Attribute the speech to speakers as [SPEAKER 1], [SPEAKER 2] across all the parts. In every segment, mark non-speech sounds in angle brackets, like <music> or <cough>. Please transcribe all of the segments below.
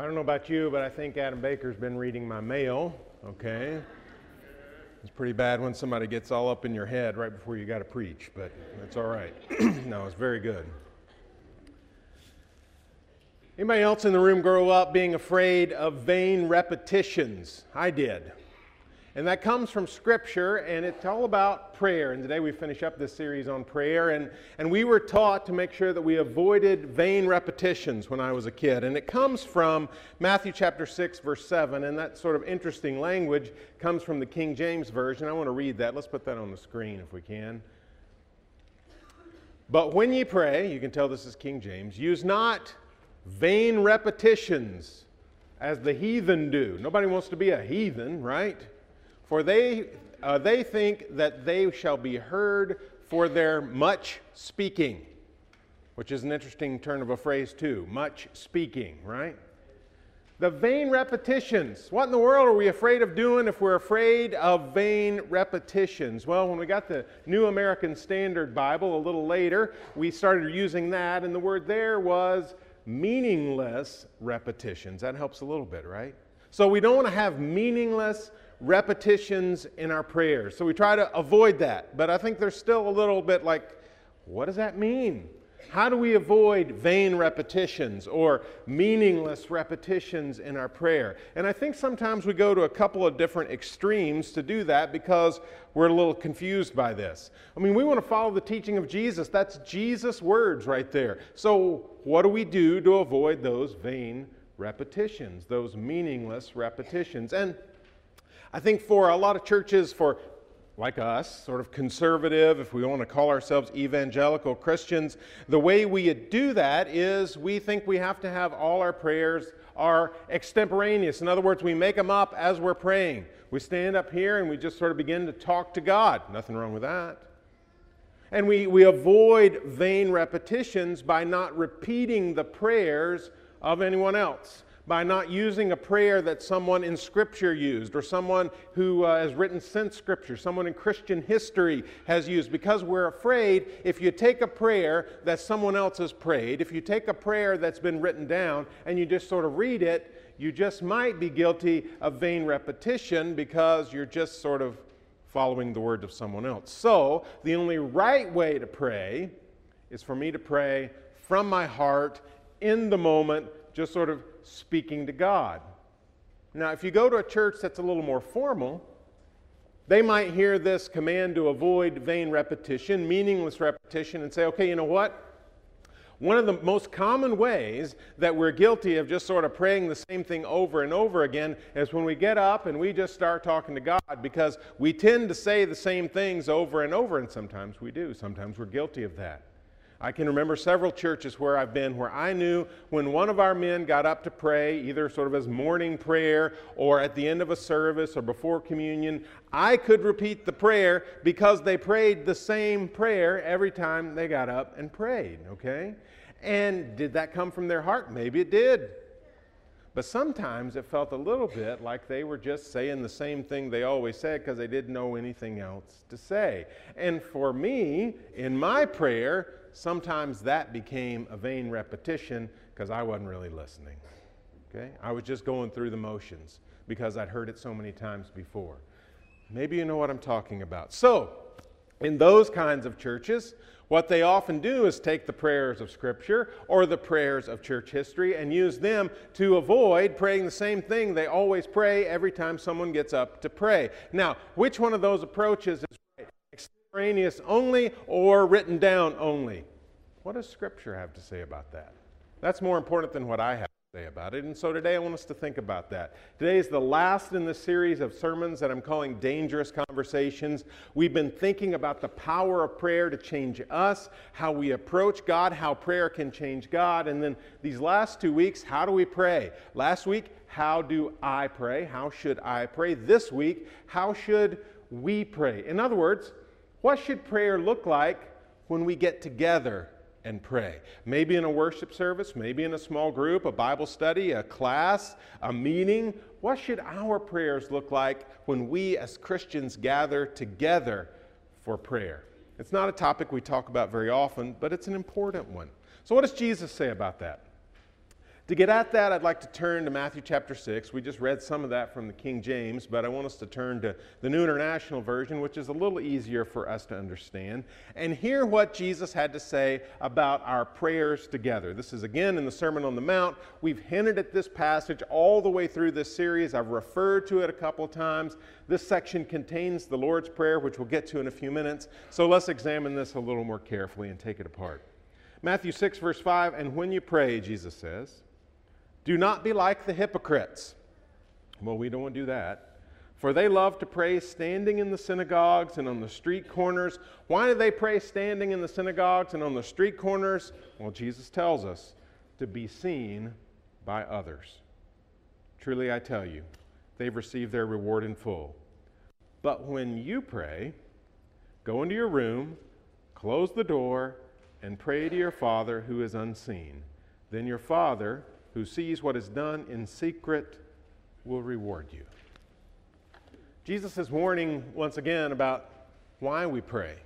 [SPEAKER 1] Well, I don't know about you, but I think Adam Baker's been reading my mail, okay? It's pretty bad when somebody gets all up in your head right before you got to preach, but that's all right. <clears throat> no, it's very good. Anybody else in the room grow up being afraid of vain repetitions? I did. And that comes from Scripture, and it's all about prayer. And today we finish up this series on prayer. And, and we were taught to make sure that we avoided vain repetitions when I was a kid. And it comes from Matthew chapter 6, verse 7. And that sort of interesting language comes from the King James Version. I want to read that. Let's put that on the screen if we can. But when ye pray, you can tell this is King James, use not vain repetitions as the heathen do. Nobody wants to be a heathen, right? For they, uh, they think that they shall be heard for their much speaking, which is an interesting turn of a phrase, too. Much speaking, right? The vain repetitions. What in the world are we afraid of doing if we're afraid of vain repetitions? Well, when we got the New American Standard Bible a little later, we started using that, and the word there was meaningless repetitions. That helps a little bit, right? So we don't want to have meaningless repetitions in our prayers. So we try to avoid that. But I think there's still a little bit like, what does that mean? How do we avoid vain repetitions or meaningless repetitions in our prayer? And I think sometimes we go to a couple of different extremes to do that because we're a little confused by this. I mean, we want to follow the teaching of Jesus. That's Jesus' words right there. So, what do we do to avoid those vain repetitions, those meaningless repetitions? And I think for a lot of churches, for like us, sort of conservative, if we want to call ourselves evangelical Christians, the way we do that is we think we have to have all our prayers are extemporaneous. In other words, we make them up as we're praying. We stand up here and we just sort of begin to talk to God. Nothing wrong with that. And we, we avoid vain repetitions by not repeating the prayers of anyone else by not using a prayer that someone in Scripture used or someone who uh, has written since Scripture, someone in Christian history has used, because we're afraid if you take a prayer that someone else has prayed, if you take a prayer that's been written down and you just sort of read it, you just might be guilty of vain repetition because you're just sort of following the word of someone else. So, the only right way to pray is for me to pray from my heart in the moment, just sort of speaking to God. Now, if you go to a church that's a little more formal, they might hear this command to avoid vain repetition, meaningless repetition, and say, okay, you know what? One of the most common ways that we're guilty of just sort of praying the same thing over and over again is when we get up and we just start talking to God because we tend to say the same things over and over, and sometimes we do. Sometimes we're guilty of that. I can remember several churches where I've been where I knew when one of our men got up to pray, either sort of as morning prayer or at the end of a service or before communion, I could repeat the prayer because they prayed the same prayer every time they got up and prayed, okay? And did that come from their heart? Maybe it did. But sometimes it felt a little bit like they were just saying the same thing they always said because they didn't know anything else to say. And for me, in my prayer, sometimes that became a vain repetition because I wasn't really listening. Okay? I was just going through the motions because I'd heard it so many times before. Maybe you know what I'm talking about. So, in those kinds of churches, what they often do is take the prayers of Scripture or the prayers of church history and use them to avoid praying the same thing they always pray every time someone gets up to pray. Now, which one of those approaches is extemporaneous only or written down only. What does Scripture have to say about that? That's more important than what I have to say about it. And so today I want us to think about that. Today is the last in the series of sermons that I'm calling Dangerous Conversations. We've been thinking about the power of prayer to change us, how we approach God, how prayer can change God. And then these last two weeks, how do we pray? Last week, how do I pray? How should I pray? This week, how should we pray? In other words, what should prayer look like when we get together and pray? Maybe in a worship service, maybe in a small group, a Bible study, a class, a meeting. What should our prayers look like when we as Christians gather together for prayer? It's not a topic we talk about very often, but it's an important one. So, what does Jesus say about that? To get at that, I'd like to turn to Matthew chapter 6. We just read some of that from the King James, but I want us to turn to the New International Version, which is a little easier for us to understand, and hear what Jesus had to say about our prayers together. This is again in the Sermon on the Mount. We've hinted at this passage all the way through this series. I've referred to it a couple times. This section contains the Lord's Prayer, which we'll get to in a few minutes. So let's examine this a little more carefully and take it apart. Matthew 6, verse 5, and when you pray, Jesus says, do not be like the hypocrites. Well, we don't want to do that. For they love to pray standing in the synagogues and on the street corners. Why do they pray standing in the synagogues and on the street corners? Well, Jesus tells us to be seen by others. Truly, I tell you, they've received their reward in full. But when you pray, go into your room, close the door, and pray to your Father who is unseen. Then your Father, who sees what is done in secret will reward you. Jesus is warning once again about why we pray.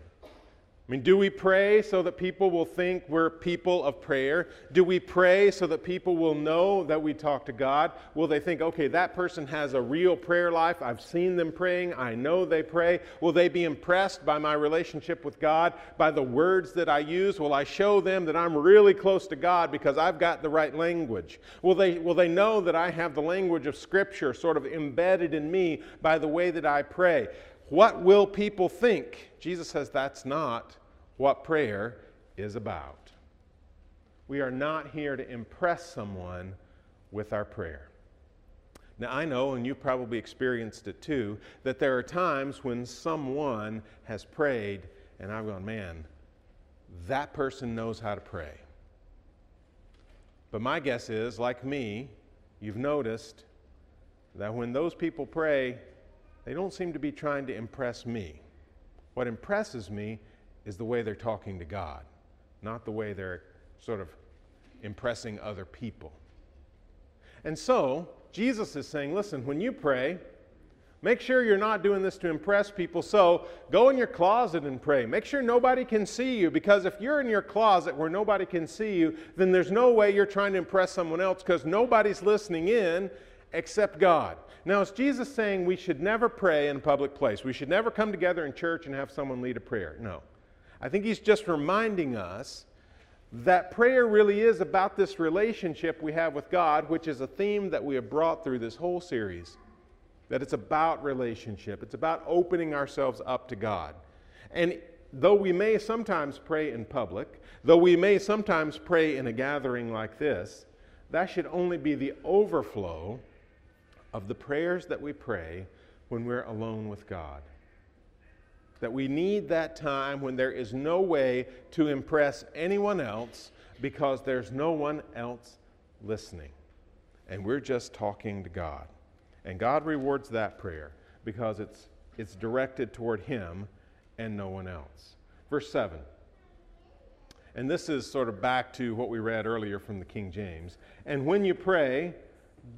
[SPEAKER 1] I mean, do we pray so that people will think we're people of prayer? Do we pray so that people will know that we talk to God? Will they think, okay, that person has a real prayer life? I've seen them praying. I know they pray. Will they be impressed by my relationship with God, by the words that I use? Will I show them that I'm really close to God because I've got the right language? Will they, will they know that I have the language of Scripture sort of embedded in me by the way that I pray? What will people think? Jesus says that's not what prayer is about. We are not here to impress someone with our prayer. Now, I know, and you've probably experienced it too, that there are times when someone has prayed, and I've gone, man, that person knows how to pray. But my guess is, like me, you've noticed that when those people pray, they don't seem to be trying to impress me. What impresses me is the way they're talking to God, not the way they're sort of impressing other people. And so, Jesus is saying, listen, when you pray, make sure you're not doing this to impress people. So, go in your closet and pray. Make sure nobody can see you, because if you're in your closet where nobody can see you, then there's no way you're trying to impress someone else because nobody's listening in except God. Now, is Jesus saying we should never pray in a public place? We should never come together in church and have someone lead a prayer? No. I think he's just reminding us that prayer really is about this relationship we have with God, which is a theme that we have brought through this whole series. That it's about relationship, it's about opening ourselves up to God. And though we may sometimes pray in public, though we may sometimes pray in a gathering like this, that should only be the overflow of the prayers that we pray when we're alone with God. That we need that time when there is no way to impress anyone else because there's no one else listening. And we're just talking to God. And God rewards that prayer because it's, it's directed toward Him and no one else. Verse 7. And this is sort of back to what we read earlier from the King James. And when you pray,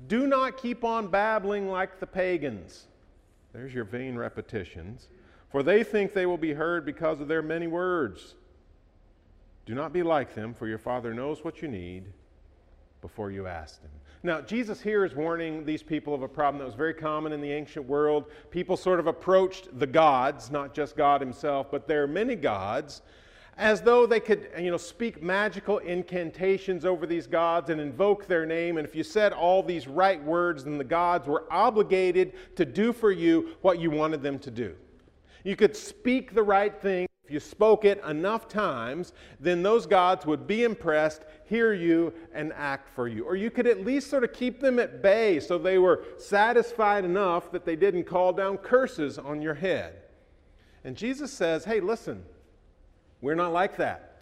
[SPEAKER 1] do not keep on babbling like the pagans. There's your vain repetitions. For they think they will be heard because of their many words. Do not be like them, for your Father knows what you need before you ask Him. Now, Jesus here is warning these people of a problem that was very common in the ancient world. People sort of approached the gods, not just God Himself, but there are many gods as though they could you know, speak magical incantations over these gods and invoke their name. And if you said all these right words, then the gods were obligated to do for you what you wanted them to do. You could speak the right thing. If you spoke it enough times, then those gods would be impressed, hear you, and act for you. Or you could at least sort of keep them at bay so they were satisfied enough that they didn't call down curses on your head. And Jesus says, hey, listen, we're not like that.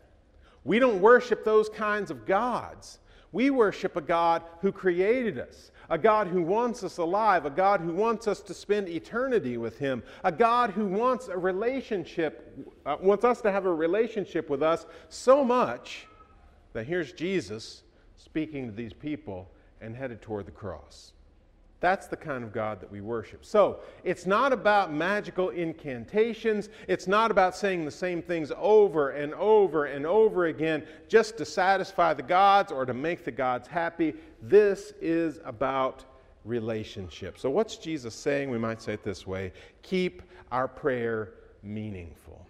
[SPEAKER 1] We don't worship those kinds of gods. We worship a God who created us, a God who wants us alive, a God who wants us to spend eternity with Him, a God who wants a relationship, uh, wants us to have a relationship with us so much that here's Jesus speaking to these people and headed toward the cross. That's the kind of God that we worship. So, it's not about magical incantations. It's not about saying the same things over and over and over again just to satisfy the gods or to make the gods happy. This is about relationship. So, what's Jesus saying? We might say it this way keep our prayer meaningful.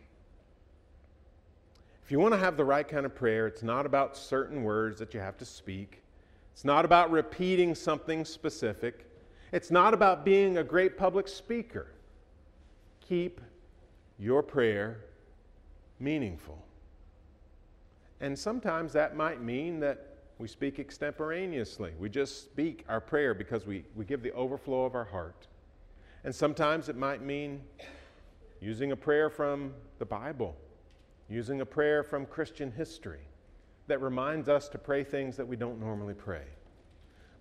[SPEAKER 1] If you want to have the right kind of prayer, it's not about certain words that you have to speak. It's not about repeating something specific. It's not about being a great public speaker. Keep your prayer meaningful. And sometimes that might mean that we speak extemporaneously. We just speak our prayer because we, we give the overflow of our heart. And sometimes it might mean using a prayer from the Bible, using a prayer from Christian history that reminds us to pray things that we don't normally pray.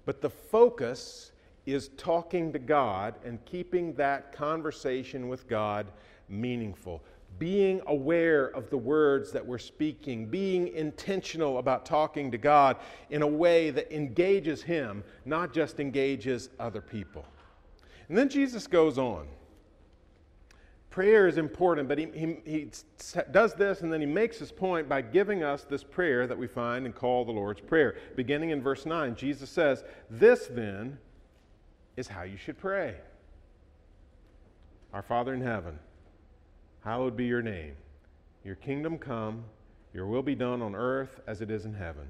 [SPEAKER 1] But the focus is talking to God and keeping that conversation with God meaningful being aware of the words that we're speaking, being intentional about talking to God in a way that engages Him, not just engages other people. And then Jesus goes on. Prayer is important, but he, he, he does this and then he makes his point by giving us this prayer that we find and call the Lord's Prayer. Beginning in verse 9, Jesus says, This then is how you should pray Our Father in heaven Hallowed be your name. Your kingdom come, your will be done on earth as it is in heaven.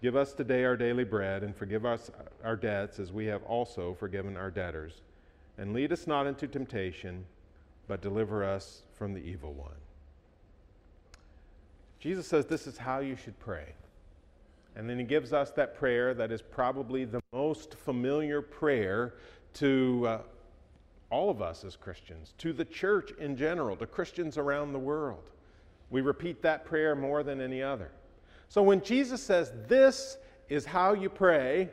[SPEAKER 1] Give us today our daily bread, and forgive us our debts as we have also forgiven our debtors. And lead us not into temptation, but deliver us from the evil one. Jesus says this is how you should pray. And then he gives us that prayer that is probably the most familiar prayer to uh, all of us as Christians, to the church in general, to Christians around the world. We repeat that prayer more than any other. So when Jesus says, This is how you pray,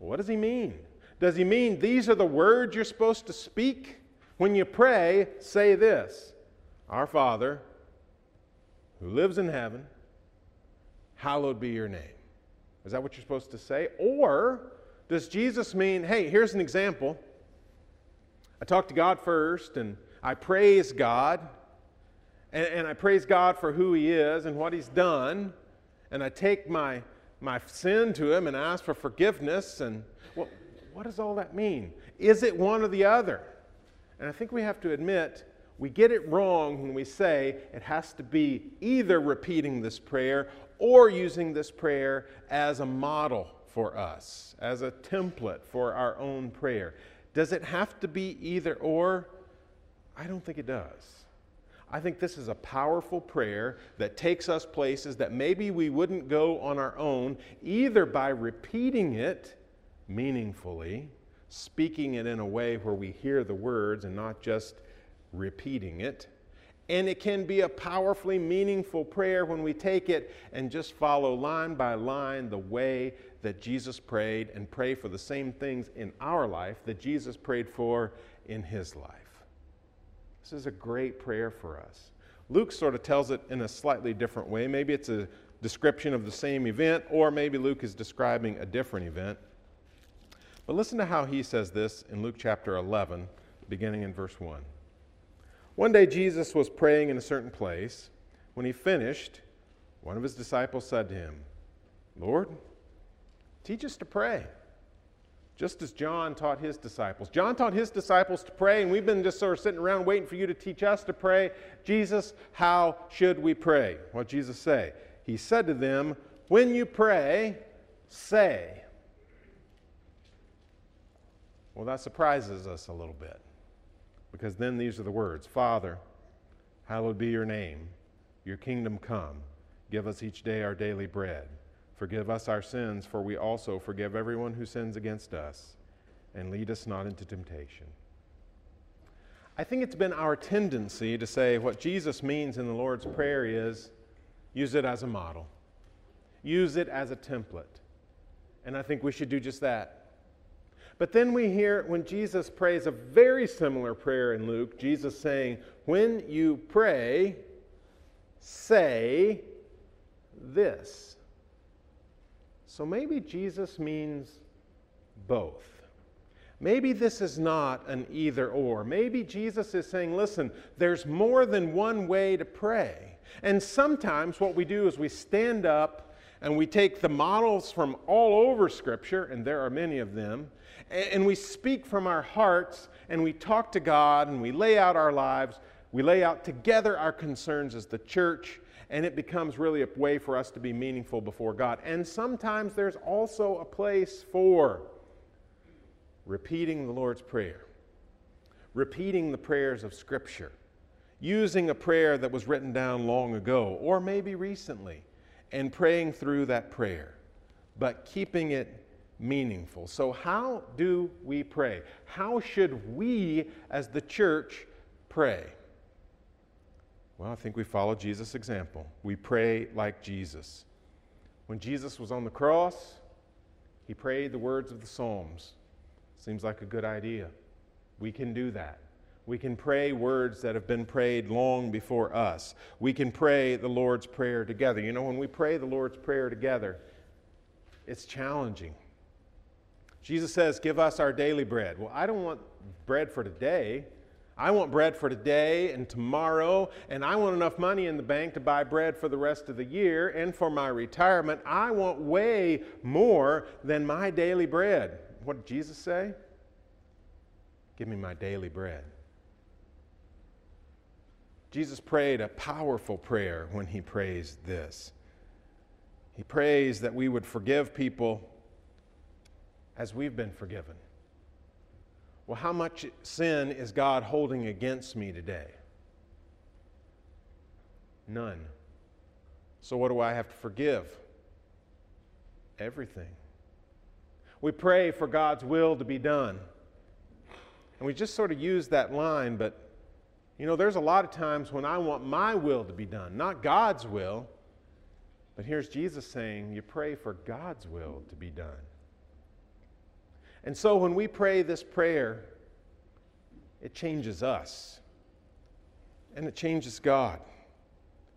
[SPEAKER 1] what does he mean? Does he mean these are the words you're supposed to speak? When you pray, say this Our Father, who lives in heaven, hallowed be your name. Is that what you're supposed to say? Or does Jesus mean, hey, here's an example. I talk to God first and I praise God. And, and, I praise God for who He is and what He's done. And I take my, my sin to Him and ask for forgiveness. And well, what does all that mean? Is it one or the other? And I think we have to admit we get it wrong when we say it has to be either repeating this prayer or using this prayer as a model for us, as a template for our own prayer. Does it have to be either or? I don't think it does. I think this is a powerful prayer that takes us places that maybe we wouldn't go on our own, either by repeating it meaningfully, speaking it in a way where we hear the words and not just repeating it. And it can be a powerfully meaningful prayer when we take it and just follow line by line the way that Jesus prayed and pray for the same things in our life that Jesus prayed for in his life. This is a great prayer for us. Luke sort of tells it in a slightly different way. Maybe it's a description of the same event, or maybe Luke is describing a different event. But listen to how he says this in Luke chapter 11, beginning in verse 1. One day Jesus was praying in a certain place. When he finished, one of his disciples said to him, Lord, Teach us to pray, just as John taught his disciples. John taught his disciples to pray, and we've been just sort of sitting around waiting for you to teach us to pray. Jesus, how should we pray? What Jesus say? He said to them, When you pray, say. Well, that surprises us a little bit because then these are the words Father, hallowed be your name, your kingdom come. Give us each day our daily bread. Forgive us our sins, for we also forgive everyone who sins against us. And lead us not into temptation. I think it's been our tendency to say what Jesus means in the Lord's Prayer is use it as a model, use it as a template. And I think we should do just that. But then we hear when Jesus prays a very similar prayer in Luke, Jesus saying, When you pray, say this. So maybe Jesus means both. Maybe this is not an either or. Maybe Jesus is saying, listen, there's more than one way to pray. And sometimes what we do is we stand up and we take the models from all over Scripture, and there are many of them, and we speak from our hearts and we talk to God and we lay out our lives. We lay out together our concerns as the church, and it becomes really a way for us to be meaningful before God. And sometimes there's also a place for repeating the Lord's Prayer, repeating the prayers of Scripture, using a prayer that was written down long ago or maybe recently, and praying through that prayer, but keeping it meaningful. So, how do we pray? How should we as the church pray? Well, I think we follow Jesus' example. We pray like Jesus. When Jesus was on the cross, he prayed the words of the Psalms. Seems like a good idea. We can do that. We can pray words that have been prayed long before us. We can pray the Lord's Prayer together. You know, when we pray the Lord's Prayer together, it's challenging. Jesus says, Give us our daily bread. Well, I don't want bread for today. I want bread for today and tomorrow, and I want enough money in the bank to buy bread for the rest of the year and for my retirement. I want way more than my daily bread. What did Jesus say? Give me my daily bread. Jesus prayed a powerful prayer when he prays this. He prays that we would forgive people as we've been forgiven. Well, how much sin is God holding against me today? None. So, what do I have to forgive? Everything. We pray for God's will to be done. And we just sort of use that line, but you know, there's a lot of times when I want my will to be done, not God's will. But here's Jesus saying, you pray for God's will to be done. And so when we pray this prayer, it changes us and it changes God.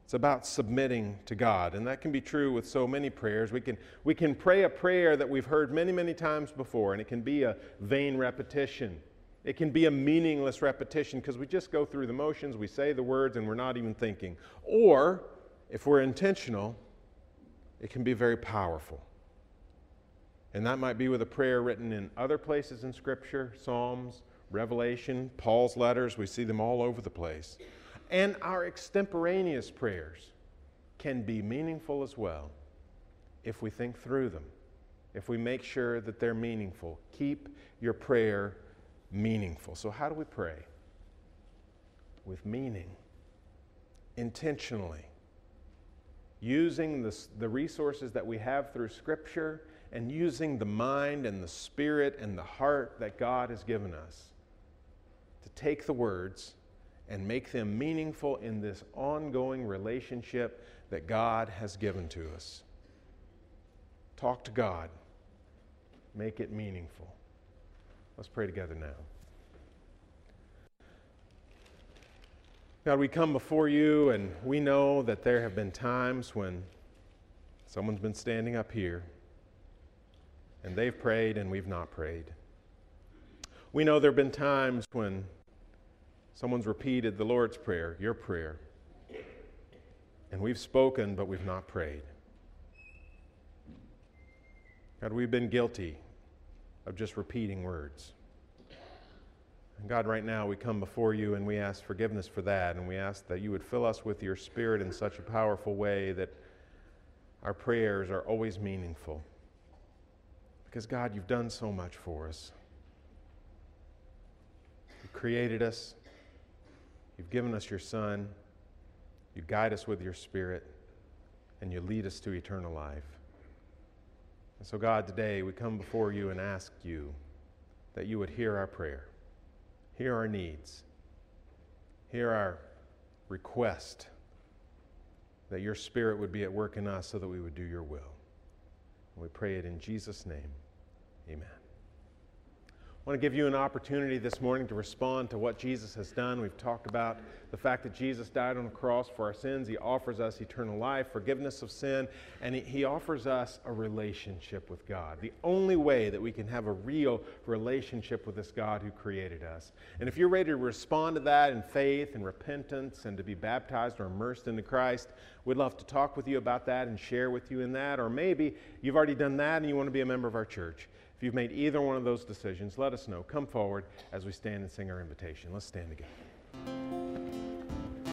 [SPEAKER 1] It's about submitting to God. And that can be true with so many prayers. We can, we can pray a prayer that we've heard many, many times before, and it can be a vain repetition. It can be a meaningless repetition because we just go through the motions, we say the words, and we're not even thinking. Or, if we're intentional, it can be very powerful. And that might be with a prayer written in other places in Scripture Psalms, Revelation, Paul's letters. We see them all over the place. And our extemporaneous prayers can be meaningful as well if we think through them, if we make sure that they're meaningful. Keep your prayer meaningful. So, how do we pray? With meaning, intentionally, using the, the resources that we have through Scripture and using the mind and the spirit and the heart that God has given us to take the words and make them meaningful in this ongoing relationship that God has given to us. Talk to God, make it meaningful. Let's pray together now. God, we come before you and we know that there have been times when someone's been standing up here and they've prayed and we've not prayed. We know there have been times when Someone's repeated the Lord's Prayer, your prayer. And we've spoken, but we've not prayed. God, we've been guilty of just repeating words. And God, right now we come before you and we ask forgiveness for that, and we ask that you would fill us with your Spirit in such a powerful way that our prayers are always meaningful. Because, God, you've done so much for us. You created us, You've given us your Son. You guide us with your Spirit, and you lead us to eternal life. And so, God, today we come before you and ask you that you would hear our prayer, hear our needs, hear our request, that your Spirit would be at work in us so that we would do your will. And we pray it in Jesus' name. Amen. I want to give you an opportunity this morning to respond to what Jesus has done. We've talked about the fact that Jesus died on the cross for our sins. He offers us eternal life, forgiveness of sin, and He offers us a relationship with God. The only way that we can have a real relationship with this God who created us. And if you're ready to respond to that in faith and repentance and to be baptized or immersed into Christ, we'd love to talk with you about that and share with you in that. Or maybe you've already done that and you want to be a member of our church. If you've made either one of those decisions, let us know. Come forward as we stand and sing our invitation. Let's stand together.